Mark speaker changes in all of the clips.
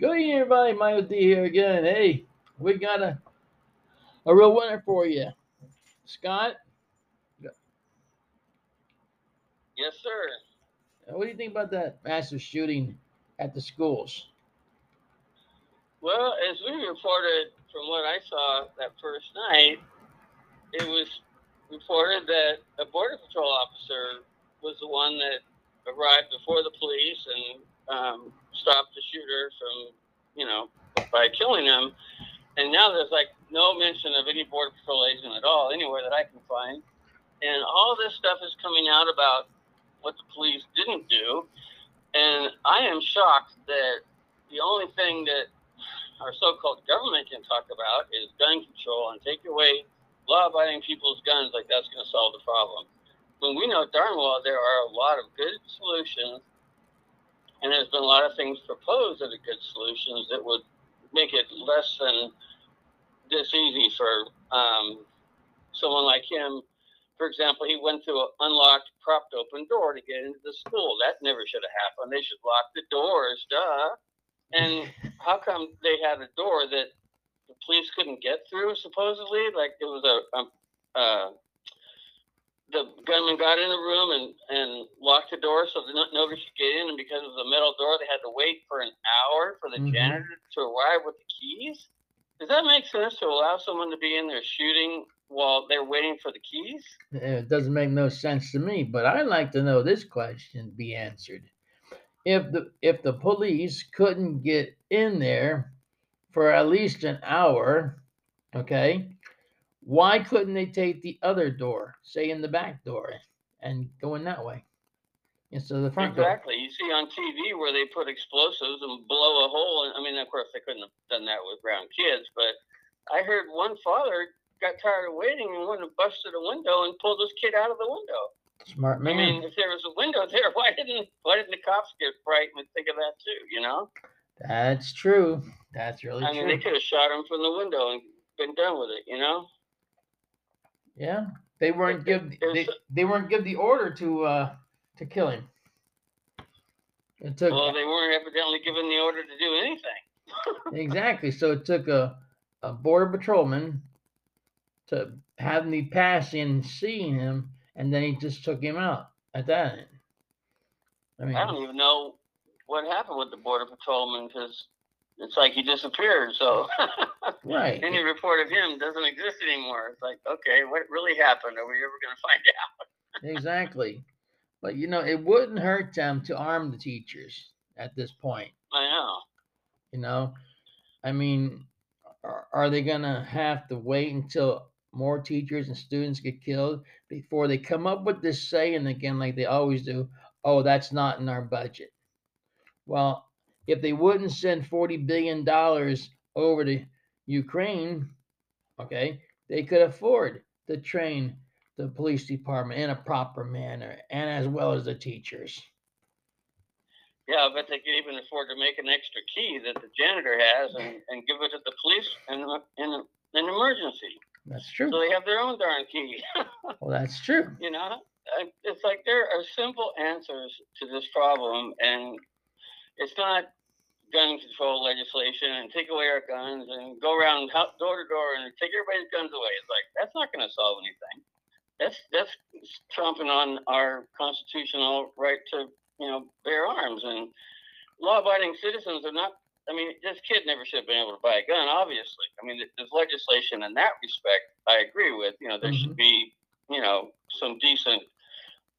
Speaker 1: Good evening, everybody. Michael D here again. Hey, we got a a real winner for you, Scott.
Speaker 2: Yes, sir.
Speaker 1: What do you think about that massive shooting at the schools?
Speaker 2: Well, as we reported from what I saw that first night, it was reported that a border patrol officer was the one that arrived before the police and um, stopped the shooter from, you know, by killing him. And now there's like no mention of any border patrol agent at all anywhere that I can find. And all this stuff is coming out about what the police didn't do. And I am shocked that the only thing that our so-called government can talk about is gun control and take away law-abiding people's guns like that's going to solve the problem. When we know darn well there are a lot of good solutions, and there's been a lot of things proposed that are good solutions that would make it less than this easy for um, someone like him for example, he went through an unlocked, propped open door to get into the school. That never should have happened. They should lock the doors, duh. And how come they had a door that the police couldn't get through, supposedly? Like it was a, a uh, the gunman got in the room and, and locked the door so that nobody could get in. And because of the metal door, they had to wait for an hour for the mm-hmm. janitor to arrive with the keys. Does that make sense to allow someone to be in there shooting while they're waiting for the keys?
Speaker 1: It doesn't make no sense to me, but I'd like to know this question be answered. If the if the police couldn't get in there for at least an hour, okay, why couldn't they take the other door, say in the back door, and go in that way? instead of the front
Speaker 2: exactly. Door. You see on TV where they put explosives and blow a hole. I mean, of course, they couldn't have done that with ground kids, but I heard one father got tired of waiting and went and busted a window and pulled his kid out of the window.
Speaker 1: Smart man.
Speaker 2: I mean, if there was a window there, why didn't why didn't the cops get frightened and think of that too? You know.
Speaker 1: That's true. That's really I
Speaker 2: true. I mean, they could have shot him from the window and been done with it. You know.
Speaker 1: Yeah, they weren't give they, they weren't give the order to uh to kill him.
Speaker 2: It took. Well, they weren't evidently given the order to do anything.
Speaker 1: exactly. So it took a a border patrolman to have me pass in seeing him, and then he just took him out at that end.
Speaker 2: I mean, I don't even know what happened with the border patrolman because it's like he disappeared. So
Speaker 1: right,
Speaker 2: any report of him doesn't exist anymore. It's like, okay, what really happened? Are we ever going to find
Speaker 1: out? exactly, but you know, it wouldn't hurt them to arm the teachers at this point.
Speaker 2: I know.
Speaker 1: You know, I mean, are, are they going to have to wait until more teachers and students get killed before they come up with this saying again, like they always do, oh, that's not in our budget. Well, if they wouldn't send $40 billion over to Ukraine, okay, they could afford to train the police department in a proper manner and as well as the teachers.
Speaker 2: Yeah, but they could even afford to make an extra key that the janitor has and, and give it to the police in, in an emergency.
Speaker 1: That's true.
Speaker 2: So they have their own darn key.
Speaker 1: well, that's true.
Speaker 2: You know, it's like there are simple answers to this problem, and it's not gun control legislation and take away our guns and go around door to door and take everybody's guns away. It's like that's not going to solve anything. That's that's trumping on our constitutional right to you know bear arms and law-abiding citizens are not I mean, this kid never should have been able to buy a gun, obviously. I mean, there's legislation in that respect I agree with. You know, there mm-hmm. should be, you know, some decent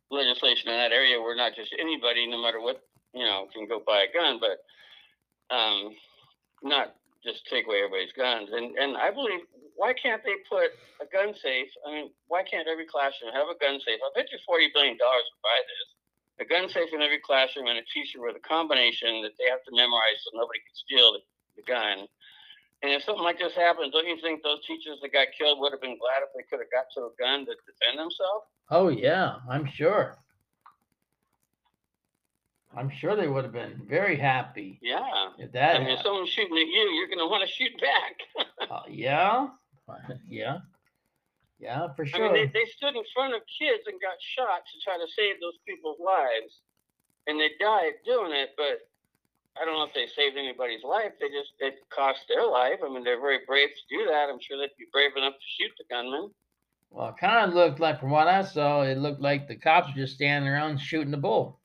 Speaker 2: legislation in that area where not just anybody, no matter what, you know, can go buy a gun, but um, not just take away everybody's guns. And and I believe why can't they put a gun safe? I mean, why can't every classroom have a gun safe? I bet you forty billion dollars would buy this a gun safe in every classroom and a teacher with a combination that they have to memorize so nobody can steal the, the gun. And if something like this happens, don't you think those teachers that got killed would have been glad if they could have got to a gun to defend themselves?
Speaker 1: Oh yeah, I'm sure. I'm sure they would have been very happy.
Speaker 2: Yeah. If that I mean, if someone's shooting at you, you're going to want to shoot back.
Speaker 1: uh, yeah. Yeah. Yeah, for sure.
Speaker 2: I mean, they, they stood in front of kids and got shot to try to save those people's lives, and they died doing it. But I don't know if they saved anybody's life. They just it cost their life. I mean, they're very brave to do that. I'm sure they'd be brave enough to shoot the gunman.
Speaker 1: Well, it kind of looked like, from what I saw, it looked like the cops were just standing around shooting the bull.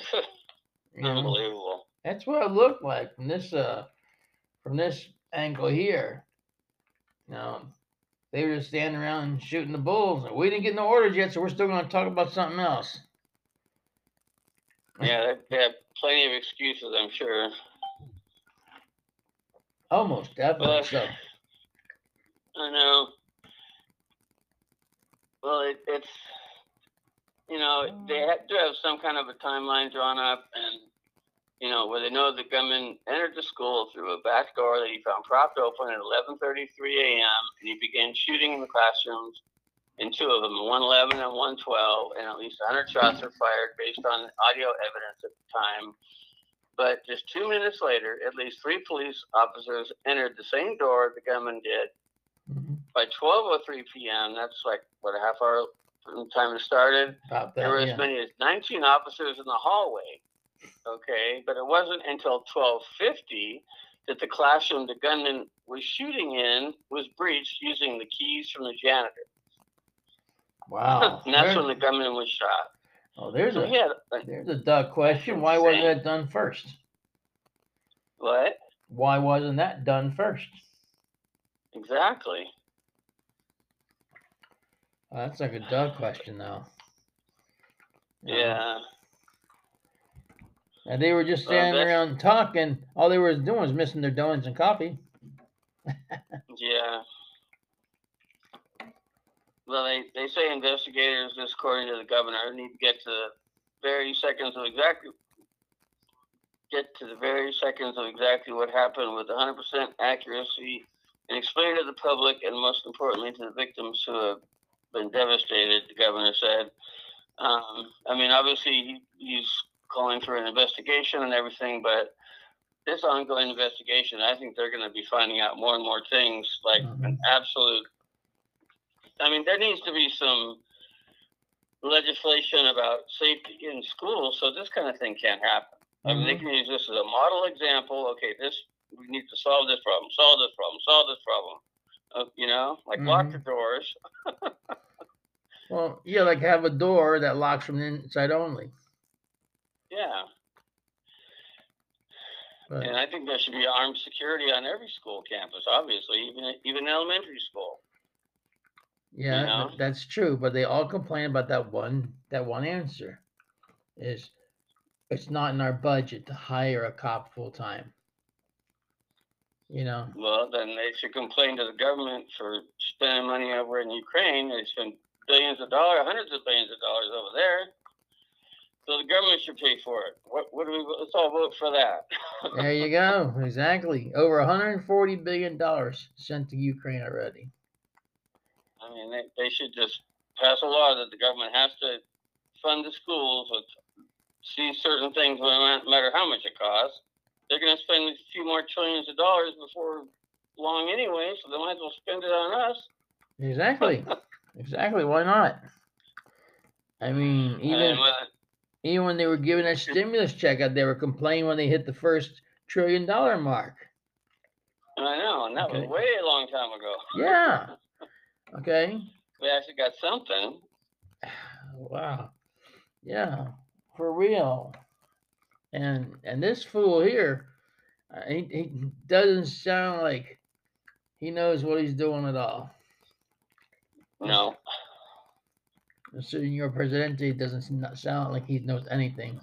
Speaker 2: Unbelievable.
Speaker 1: That's what it looked like from this uh from this angle here. You know, they were just standing around shooting the bulls. and We didn't get no orders yet, so we're still gonna talk about something else.
Speaker 2: Yeah, they, have plenty of excuses, I'm sure.
Speaker 1: Almost definitely
Speaker 2: Well,
Speaker 1: so.
Speaker 2: I know. Well, it, it's you know they have, to have some kind of a timeline drawn up, and you know where they know the gunman entered the school through a back door that he found propped open at 11:33 a.m. and he began shooting in the classrooms. In two of them, 111 and 112, and at least 100 shots were fired based on audio evidence at the time. But just two minutes later, at least three police officers entered the same door the gunman did
Speaker 1: Mhm.
Speaker 2: by 12:03 p.m. That's like what a half hour from the time it started.
Speaker 1: About
Speaker 2: There were
Speaker 1: that,
Speaker 2: as many as 19 officers in the hallway. Okay, but it wasn't until 12:50 that the classroom the gunman was shooting in was breached using the keys from the janitor.
Speaker 1: Wow.
Speaker 2: and that's
Speaker 1: There-
Speaker 2: when the gunman was shot.
Speaker 1: oh, there's
Speaker 2: So
Speaker 1: a
Speaker 2: had
Speaker 1: there's a duck question. Why wasn't that done first?
Speaker 2: what?
Speaker 1: Why wasn't that done first?
Speaker 2: Exactly.
Speaker 1: Oh, that's like a duck question, though.
Speaker 2: Yeah.
Speaker 1: Um, and they were just standing
Speaker 2: that's-
Speaker 1: around talking. All they were doing was missing their donuts and coffee.
Speaker 2: Yeah. Well, they, they say investigators, just according to the governor, need to get to the very seconds of exactly get to the very seconds of exactly what happened with 100% accuracy and explain to the public and most importantly to the victims who have been devastated. The governor said. Um, I mean, obviously he, he's calling for an investigation and everything, but this ongoing investigation, I think they're going to be finding out more and more things, like an absolute. I mean, there needs to be some legislation about safety in schools, so this kind of thing can't happen. I mean, they
Speaker 1: Mhm.
Speaker 2: can use this as a model example. Okay, this we need to solve this problem, solve this problem, solve this problem. You know, like lock
Speaker 1: Mhm.
Speaker 2: the doors.
Speaker 1: Well, yeah, like have a door that locks from the inside only.
Speaker 2: Yeah,
Speaker 1: But
Speaker 2: and I think there should be armed security on every school campus. Obviously, even even elementary school.
Speaker 1: yeah,
Speaker 2: you know?
Speaker 1: that's true. But they all complain about that one that one answer is it's not in our budget to hire a cop full time. You know,
Speaker 2: Well, then they should complain to the government for spending money over in Ukraine. They spend billions of dollars, hundreds of billions of dollars over there. So the government should pay for it. What? What do we? Let's all vote for that.
Speaker 1: there you go. Exactly. Over 140 billion dollars sent to Ukraine already.
Speaker 2: I mean, they, they should just pass a law that the government has to fund the schools with see certain things, no matter how much it costs. They're going to spend a few more trillions of dollars before long anyway, so they might as well spend it on us.
Speaker 1: Exactly. exactly. Why not? I mean, even
Speaker 2: uh,
Speaker 1: even when they were giving that stimulus check out, they were complaining when they hit the first trillion dollar mark.
Speaker 2: I know, and that
Speaker 1: Okay.
Speaker 2: was way a long time ago.
Speaker 1: Yeah. Okay.
Speaker 2: We actually got something.
Speaker 1: Wow. Yeah. For real. And and this fool here, uh, he, he doesn't sound like he knows what he's doing at all.
Speaker 2: No.
Speaker 1: Senor Presidente doesn't sound like he knows anything.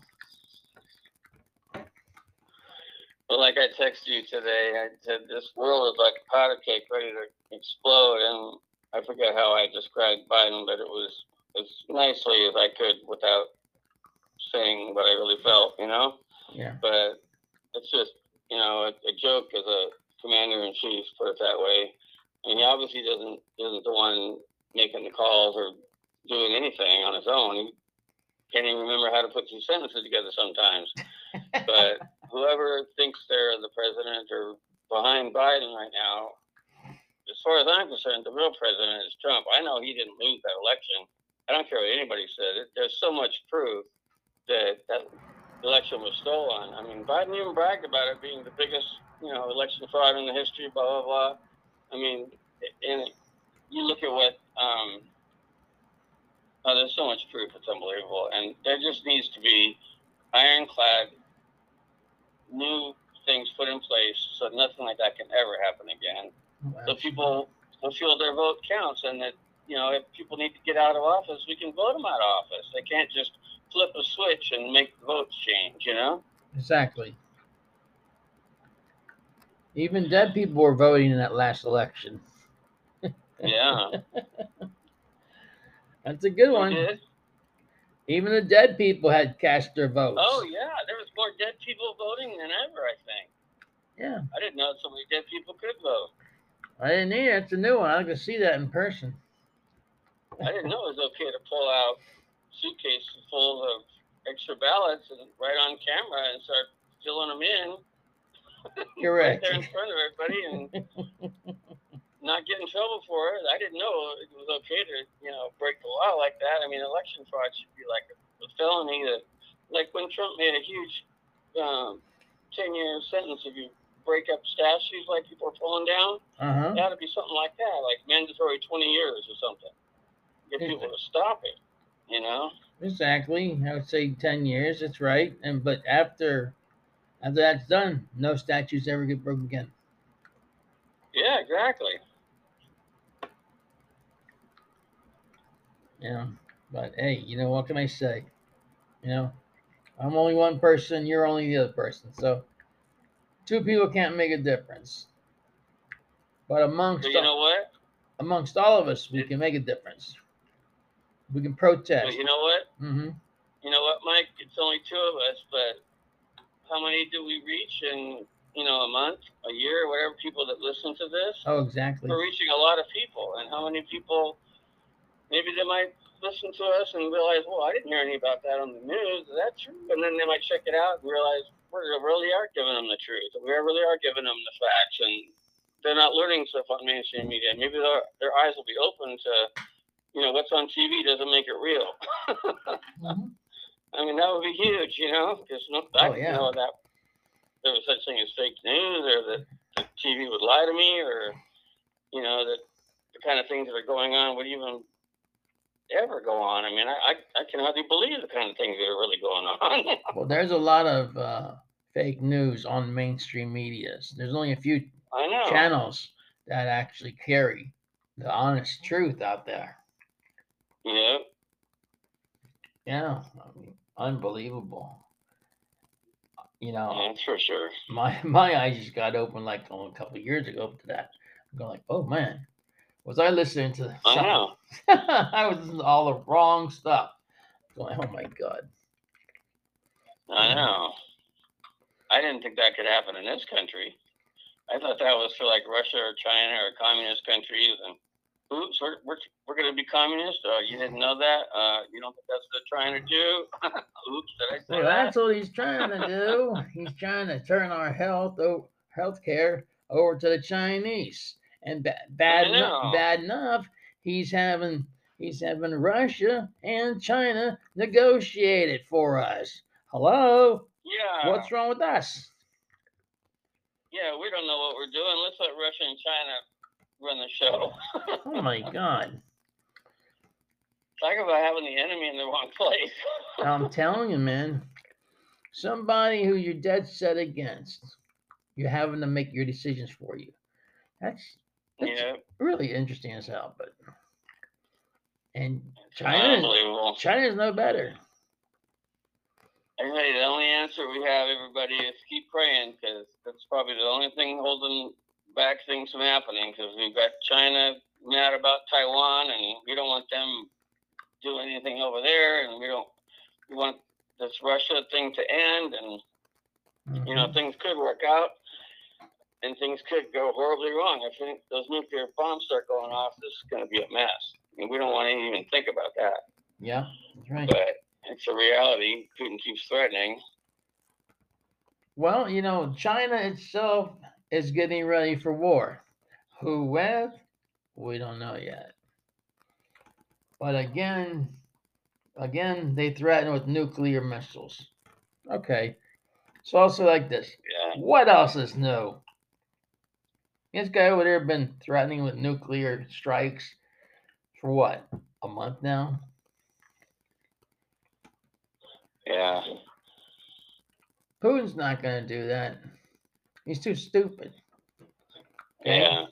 Speaker 2: But like I texted you today, I said this world is like a powder cake ready to explode, and I forget how I described Biden, but it was as nicely as I could without saying what I really felt, you know.
Speaker 1: Yeah.
Speaker 2: But it's just you know a, a joke as a commander in chief, put it that way. And he obviously doesn't isn't the one making the calls or doing anything on his own. He can't even remember how to put two sentences together sometimes. but whoever thinks they're the president or behind Biden right now, as far as I'm concerned, the real president is Trump. I know he didn't lose that election. I don't care what anybody said. There's so much proof that that election was stolen. I mean, Biden even bragged about it being the biggest, you know, election fraud in the history. Blah blah blah. I mean, and you look at what. Um, oh, there's so much proof; it's unbelievable, and there just needs to be ironclad new things put in place so nothing like that can ever happen again. So people will feel their vote counts, and that you know if people need to get out of office, we can vote them out of office. They can't just flip a switch and make the votes change. You know.
Speaker 1: Exactly. Even dead people were voting in that last election.
Speaker 2: Yeah.
Speaker 1: That's a good one. Even the dead people had cast their votes.
Speaker 2: Oh yeah, there was more dead people voting than ever. I think.
Speaker 1: yeah.
Speaker 2: I didn't know so many dead people could vote.
Speaker 1: I didn't either. It's a new one. I can see that in person.
Speaker 2: I didn't know it was okay to pull out suitcases full of extra ballots and right on camera and start filling them in You're
Speaker 1: right
Speaker 2: there in front of everybody and not get in trouble for it. I didn't know it was okay to, you know, break the law like that. I mean, election fraud should be like a, a felony that, like when Trump made a huge um, 10 year sentence if you break up statues like people are pulling down.
Speaker 1: Uh huh.
Speaker 2: It ought to be something like that, like mandatory 20 years or something. Get people to stop it, you know?
Speaker 1: Exactly. I would say ten years. That's right. And but after after that's done, no statues ever get broken again.
Speaker 2: Yeah, exactly.
Speaker 1: Yeah. But hey, you know what can I say? You know, I'm only one person. You're only the other person. So two people can't make a difference. But amongst
Speaker 2: you know what?
Speaker 1: amongst all of us, we can make a difference. We can protest.
Speaker 2: But you know what?
Speaker 1: hmm
Speaker 2: You know what, Mike? It's only two of us, but how many do we reach in, you know, a month, a year, whatever people that listen to this?
Speaker 1: Oh, exactly.
Speaker 2: We're reaching a lot of people, and how many people? Maybe they might listen to us and realize, well, I didn't hear any about that on the news. Is that true? And then they might check it out and realize we really are giving them the truth. We really are giving them the facts, and they're not learning stuff on mainstream media. Maybe their their eyes will be open to, you know, what's on TV doesn't make it real.
Speaker 1: Mhm.
Speaker 2: I mean, that would be huge, you know, because no, I
Speaker 1: Oh, yeah.
Speaker 2: didn't know that there was such thing as fake news, or that the TV would lie to me, or you know that the kind of things that are going on would even ever go on. I mean, I I, I can hardly believe the kind of things that are really going on.
Speaker 1: Well, there's a lot of uh, fake news on mainstream medias. There's only a few
Speaker 2: I know.
Speaker 1: channels that actually carry the honest truth out there.
Speaker 2: Yeah.
Speaker 1: Yeah, I mean, unbelievable. You know,
Speaker 2: That's for sure.
Speaker 1: my my eyes just got open like oh, a couple years ago to that. I'm going like, oh man, was I listening to?
Speaker 2: I know.
Speaker 1: I was listening to all the wrong stuff. Going, oh my god.
Speaker 2: I know. I didn't think that could happen in this country. I thought that was for like Russia or China or communist countries. And oops, we're we're, we're going to be communist. Uh, you didn't know that? Uh, you don't think that's what they're trying to do? oops, did I say
Speaker 1: Well,
Speaker 2: that?
Speaker 1: that's what he's trying to do. he's trying to turn our health o- healthcare over to the Chinese. And ba- bad, bad enough, he's having he's having Russia and China negotiate it for us. Hello,
Speaker 2: Yeah.
Speaker 1: what's wrong with us?
Speaker 2: Yeah, we don't know what we're doing. Let's let Russia and China show.
Speaker 1: Oh my God!
Speaker 2: Talk about having the enemy in the wrong place.
Speaker 1: I'm telling you, man. Somebody who you're dead set against, you're having to make your decisions for you. That's that's
Speaker 2: yeah,
Speaker 1: really interesting as hell. But and
Speaker 2: it's
Speaker 1: China,
Speaker 2: unbelievable.
Speaker 1: China's no better.
Speaker 2: Everybody, the only answer we have, everybody, is keep praying because that's probably the only thing holding back things from happening. Because we've got China mad about Taiwan, and we don't want them doing anything over there, and we don't. We want this Russia thing to end, and you know
Speaker 1: Mhm.
Speaker 2: things could work out, and things could go horribly wrong. If those nuclear bombs start going off. This is going to be a mess. And we don't want to even think about that,
Speaker 1: Yeah, that's right.
Speaker 2: but it's a reality. Putin keeps threatening.
Speaker 1: Well, you know, China itself is getting ready for war. Who with? We don't know yet. But again, again, they threaten with nuclear missiles. Okay. So also like this.
Speaker 2: Yeah.
Speaker 1: What else is new? This guy over there been threatening with nuclear strikes for what? A month now?
Speaker 2: Yeah.
Speaker 1: Putin's not going to do that. He's too stupid.
Speaker 2: Yeah.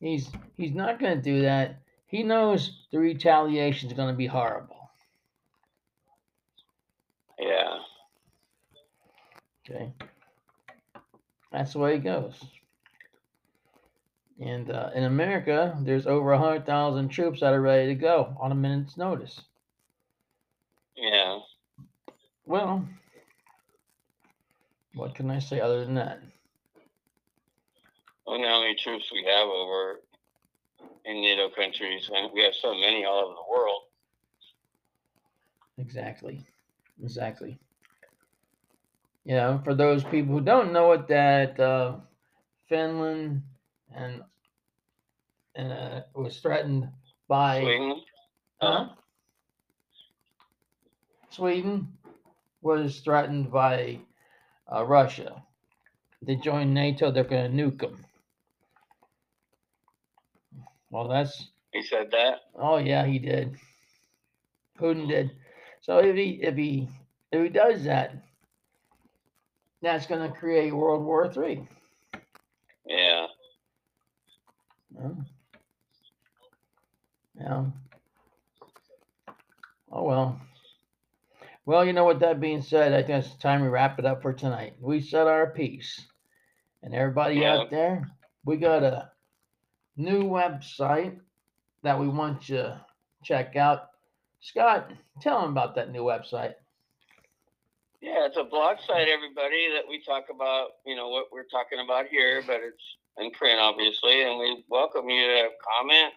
Speaker 1: He's he's not going to do that. He knows the retaliation is going to be horrible.
Speaker 2: Yeah.
Speaker 1: Okay. That's the way it goes. And uh, in America, there's over a 100,000 troops that are ready to go on a minute's notice.
Speaker 2: Yeah.
Speaker 1: Well, what can I say other than that?
Speaker 2: Wonder how many troops we have over in NATO countries, and we have so many all over the world.
Speaker 1: Exactly. Exactly. You know, for those people who don't know it, that uh, Finland and and uh, was threatened by
Speaker 2: Sweden.
Speaker 1: Huh? Sweden was threatened by uh, Russia. They join NATO, they're going to nuke them. Well, that's
Speaker 2: He said that.
Speaker 1: oh yeah, he did. Putin did. So if he if he if he does that, that's going to create World War Three.
Speaker 2: Yeah.
Speaker 1: Yeah. Yeah. Oh well. Well, you know, with that being said, I think it's time we wrap it up for tonight. We said our piece. And everybody
Speaker 2: Yeah.
Speaker 1: out there, we got a new website that we want you to check out. Scott, tell them about that new website.
Speaker 2: Yeah, it's a blog site, everybody, that we talk about, you know, what we're talking about here, but it's in print, obviously. And we welcome you to comment,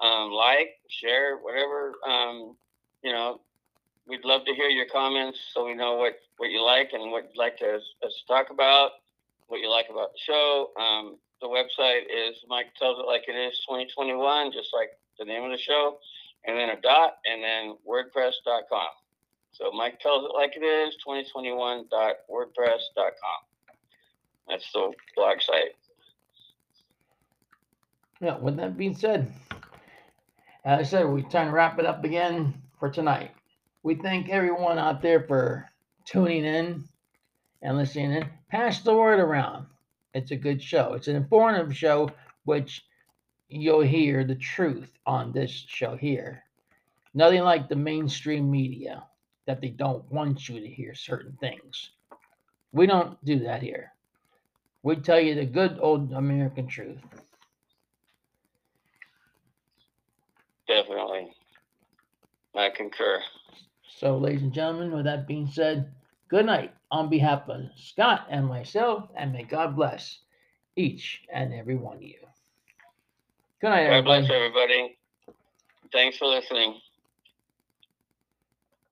Speaker 2: um, like, share, whatever. Um, you know, we'd love to hear your comments so we know what, what you like and what you'd like to, us to talk about, what you like about the show. Um, the website is Mike Tells It Like It Is 2021, just like the name of the show, and then a dot, and then WordPress.com. So Mike tells it like it is, 2021.wordpress.com. That's the blog site.
Speaker 1: Yeah, with that being said, as I said, we are trying to wrap it up again for tonight. We thank everyone out there for tuning in and listening in. Pass the word around. It's a good show. It's an informative show, which you'll hear the truth on this show here. Nothing like the mainstream media that they don't want you to hear certain things. We don't do that here. We tell you the good old American truth.
Speaker 2: Definitely. I concur.
Speaker 1: So, ladies and gentlemen, with that being said, good night on behalf of Scott and myself, and may God bless each and every one of you. Good night,
Speaker 2: God
Speaker 1: everybody.
Speaker 2: bless everybody. Thanks for listening.